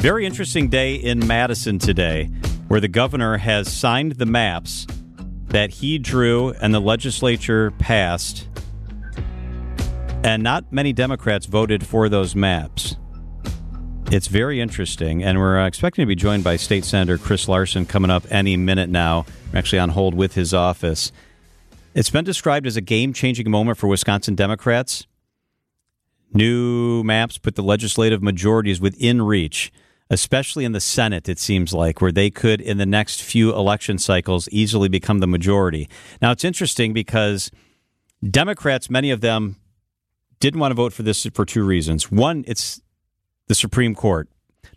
Very interesting day in Madison today, where the governor has signed the maps that he drew and the legislature passed, and not many Democrats voted for those maps. It's very interesting, and we're uh, expecting to be joined by State Senator Chris Larson coming up any minute now. We're actually on hold with his office. It's been described as a game changing moment for Wisconsin Democrats. New maps put the legislative majorities within reach especially in the Senate, it seems like, where they could, in the next few election cycles, easily become the majority. Now, it's interesting because Democrats, many of them, didn't want to vote for this for two reasons. One, it's the Supreme Court.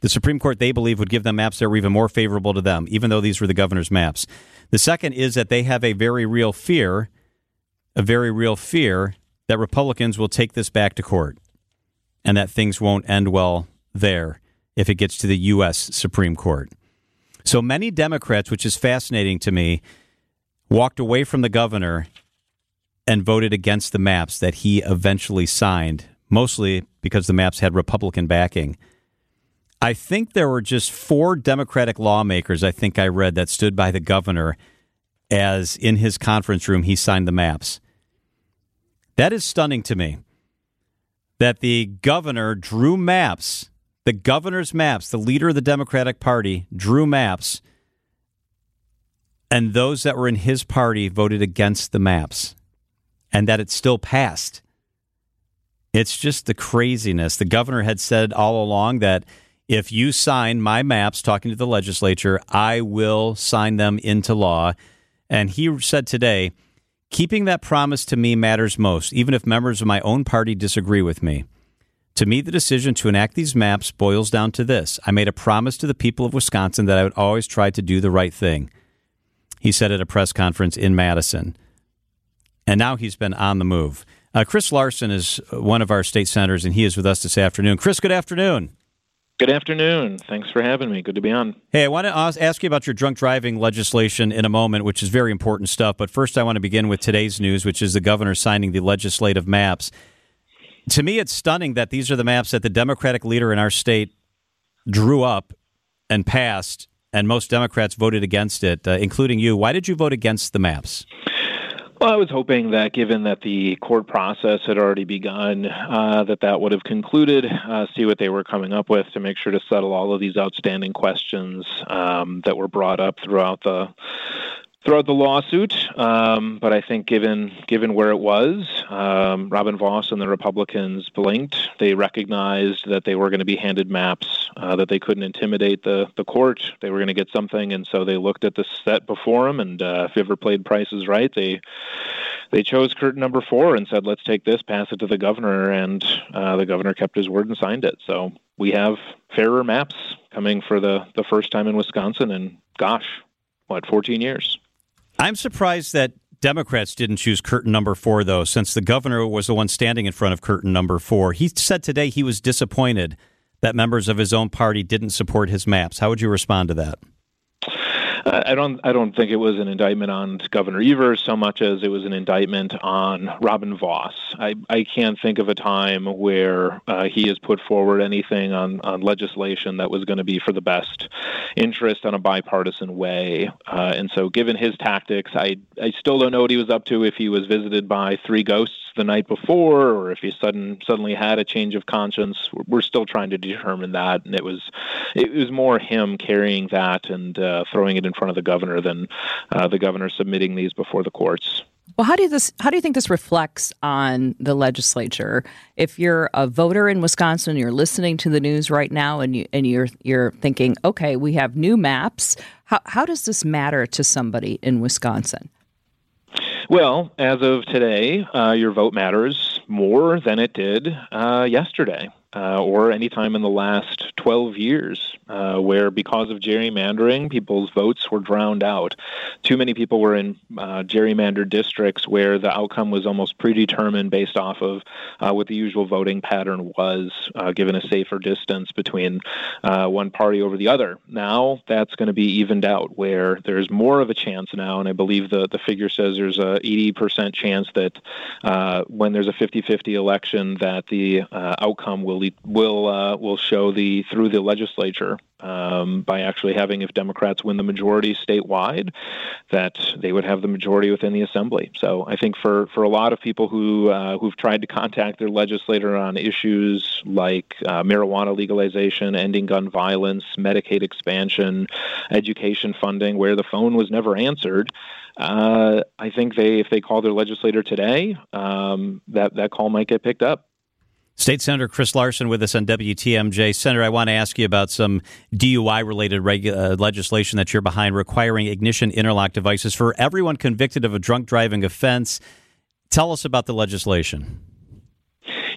The Supreme Court, they believe, would give them maps that were even more favorable to them, even though these were the governor's maps. The second is that they have a very real fear, a very real fear that Republicans will take this back to court and that things won't end well there if it gets to the U.S. Supreme Court. So many Democrats, which is fascinating to me, walked away from the governor and voted against the maps that he eventually signed, mostly because the maps had Republican backing. I think there were just four Democratic lawmakers, I think I read, that stood by the governor as in his conference room he signed the maps. That is stunning to me that the governor drew maps the governor's maps, the leader of the Democratic Party, drew maps, and those that were in his party voted against the maps, and that it still passed. It's just the craziness. The governor had said all along that if you sign my maps, talking to the legislature, I will sign them into law. And he said today, keeping that promise to me matters most, even if members of my own party disagree with me. To me, the decision to enact these maps boils down to this I made a promise to the people of Wisconsin that I would always try to do the right thing. He said at a press conference in Madison. And now he's been on the move. Uh, Chris Larson is one of our state senators, and he is with us this afternoon. Chris, good afternoon. Good afternoon. Thanks for having me. Good to be on. Hey, I want to ask you about your drunk driving legislation in a moment, which is very important stuff. But first, I want to begin with today's news, which is the governor signing the legislative maps to me, it's stunning that these are the maps that the Democratic leader in our state drew up and passed, and most Democrats voted against it, uh, including you. Why did you vote against the maps? Well, I was hoping that, given that the court process had already begun, uh, that that would have concluded. Uh, see what they were coming up with to make sure to settle all of these outstanding questions um, that were brought up throughout the throughout the lawsuit. Um, but I think given given where it was, um, Robin Vos and the Republicans blinked. They recognized that they were going to be handed maps, uh, that they couldn't intimidate the the court. They were going to get something, and so they looked at the set before them. And uh, if you ever played Price is Right, they they chose curtain number four and said, "Let's take this, pass it to the governor," and uh, the governor kept his word and signed it. So we have fairer maps coming for the the first time in Wisconsin, and gosh, what 14 years. I'm surprised that Democrats didn't choose curtain number four, though, since the governor was the one standing in front of curtain number four. He said today he was disappointed that members of his own party didn't support his maps. How would you respond to that? I don't. I don't think it was an indictment on Governor Evers so much as it was an indictment on Robin Vos. I, I can't think of a time where uh, he has put forward anything on, on legislation that was going to be for the best interest on a bipartisan way. Uh, and so, given his tactics, I I still don't know what he was up to. If he was visited by three ghosts the night before, or if he sudden suddenly had a change of conscience, we're still trying to determine that. And it was it was more him carrying that and uh, throwing it in front of the governor than uh, the governor submitting these before the courts. Well, how do you this how do you think this reflects on the legislature? If you're a voter in Wisconsin, you're listening to the news right now, and you and you're you're thinking, okay, we have new maps. How how does this matter to somebody in Wisconsin? Well, as of today, uh, your vote matters more than it did uh, yesterday uh, or any time in the last 12 years, uh, where because of gerrymandering, people's votes were drowned out. Too many people were in uh, gerrymandered districts where the outcome was almost predetermined based off of uh, what the usual voting pattern was, uh, given a safer distance between uh, one party over the other. Now that's going to be evened out, where there's more of a chance now, and I believe the, the figure says there's a 80% chance that when there's a 50-50 election, that the outcome will will uh, will show the through the legislature um, by actually having if Democrats win the majority statewide, that they would have the majority within the assembly. So I think for for a lot of people who uh, who've tried to contact their legislator on issues like uh, marijuana legalization, ending gun violence, Medicaid expansion, education funding, where the phone was never answered. Uh, I think they, if they call their legislator today, um, that that call might get picked up. State Senator Chris Larson with us on WTMJ. Senator, I want to ask you about some DUI related regu- uh, legislation that you're behind requiring ignition interlock devices for everyone convicted of a drunk driving offense. Tell us about the legislation.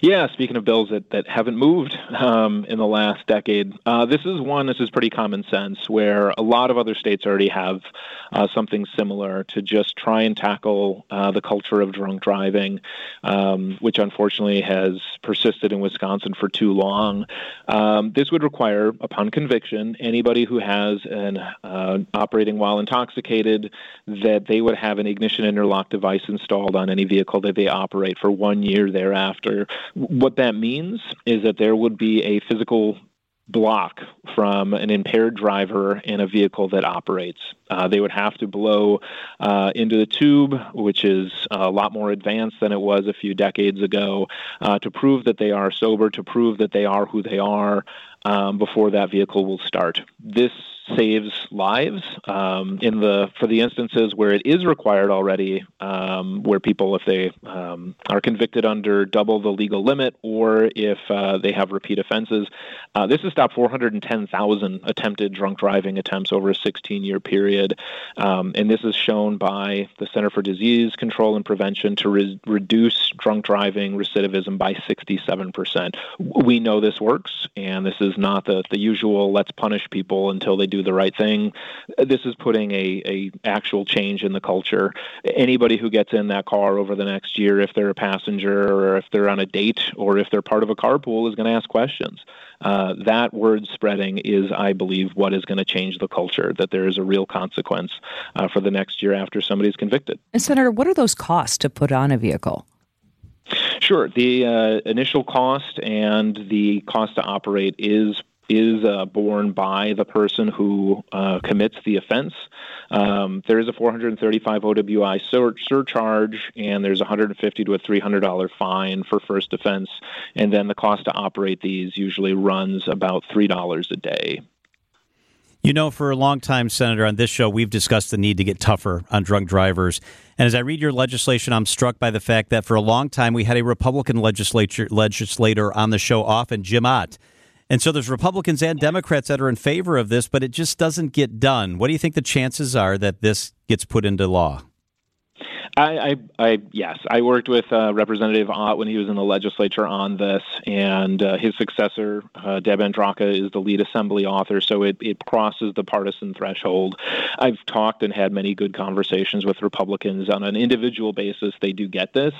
Yeah, speaking of bills that, that haven't moved um, in the last decade, uh, this is one, this is pretty common sense, where a lot of other states already have uh, something similar to just try and tackle uh, the culture of drunk driving, um, which unfortunately has persisted in Wisconsin for too long. Um, this would require, upon conviction, anybody who has an uh, operating while intoxicated, that they would have an ignition interlock device installed on any vehicle that they operate for one year thereafter. What that means is that there would be a physical block from an impaired driver in a vehicle that operates. Uh, they would have to blow uh, into the tube, which is a lot more advanced than it was a few decades ago, uh, to prove that they are sober, to prove that they are who they are um, before that vehicle will start. This saves lives um, in the for the instances where it is required already, um, where people, if they um, are convicted under double the legal limit, or if uh, they have repeat offenses. Uh, this has stopped 410,000 attempted drunk driving attempts over a 16-year period, um, and this is shown by the Center for Disease Control and Prevention to re- reduce drunk driving recidivism by 67 percent. We know this works, and this is not the the usual let's punish people until they do the right thing. This is putting a, a actual change in the culture. Anybody who gets in that car over the next year, if they're a passenger or if they're on a date or if they're part of a carpool, is going to ask questions. Uh, that word spreading is, I believe, what is going to change the culture. That there is a real consequence uh, for the next year after somebody's convicted. And Senator, what are those costs to put on a vehicle? Sure. The uh, initial cost and the cost to operate is is uh, borne by the person who uh, commits the offense. Um, there is a 435 OWI sur- surcharge, and there's a 150 to a 300 dollar fine for first offense, and then the cost to operate these usually runs about three dollars a day. You know, for a long time, Senator, on this show, we've discussed the need to get tougher on drunk drivers. And as I read your legislation, I'm struck by the fact that for a long time we had a Republican legislature legislator on the show often, Jim Ott and so there's Republicans and Democrats that are in favor of this, but it just doesn't get done. What do you think the chances are that this gets put into law? I, I, I, yes, I worked with uh, Representative Ott when he was in the legislature on this, and uh, his successor, uh, Deb Andraca, is the lead assembly author, so it, it crosses the partisan threshold. I've talked and had many good conversations with Republicans on an individual basis. They do get this.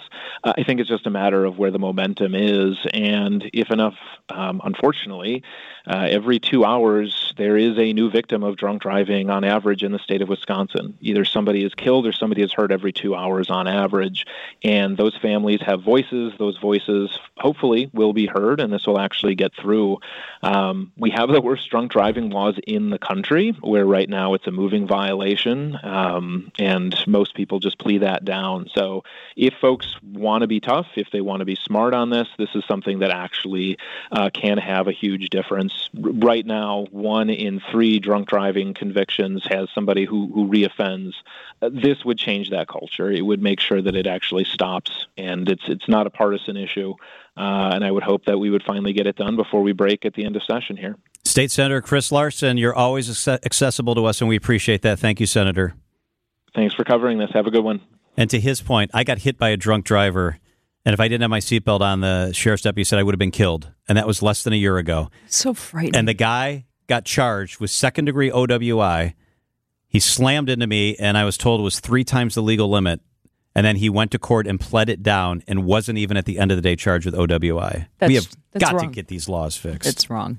Uh, I think it's just a matter of where the momentum is, and if enough, um, unfortunately, uh, every two hours there is a new victim of drunk driving on average in the state of Wisconsin. Either somebody is killed or somebody is hurt every two hours on average. And those families have voices. Those voices hopefully will be heard, and this will actually get through. Um, we have the worst drunk driving laws in the country, where right now it's a moving violation, um, and most people just plea that down. So if folks want to be tough, if they want to be smart on this, this is something that actually uh, can have a huge difference right now, one in three drunk driving convictions has somebody who, who reoffends. Uh, this would change that culture. It would make sure that it actually stops, and it's it's not a partisan issue. Uh, and I would hope that we would finally get it done before we break at the end of session here. State Senator Chris Larson, you're always accessible to us, and we appreciate that. Thank you, Senator. Thanks for covering this. Have a good one. And to his point, I got hit by a drunk driver and if I didn't have my seatbelt on, the sheriff's deputy said I would have been killed. And that was less than a year ago. So frightening. And the guy got charged with second degree OWI. He slammed into me, and I was told it was three times the legal limit. And then he went to court and pled it down and wasn't even at the end of the day charged with OWI. That's, we have got wrong. to get these laws fixed. It's wrong.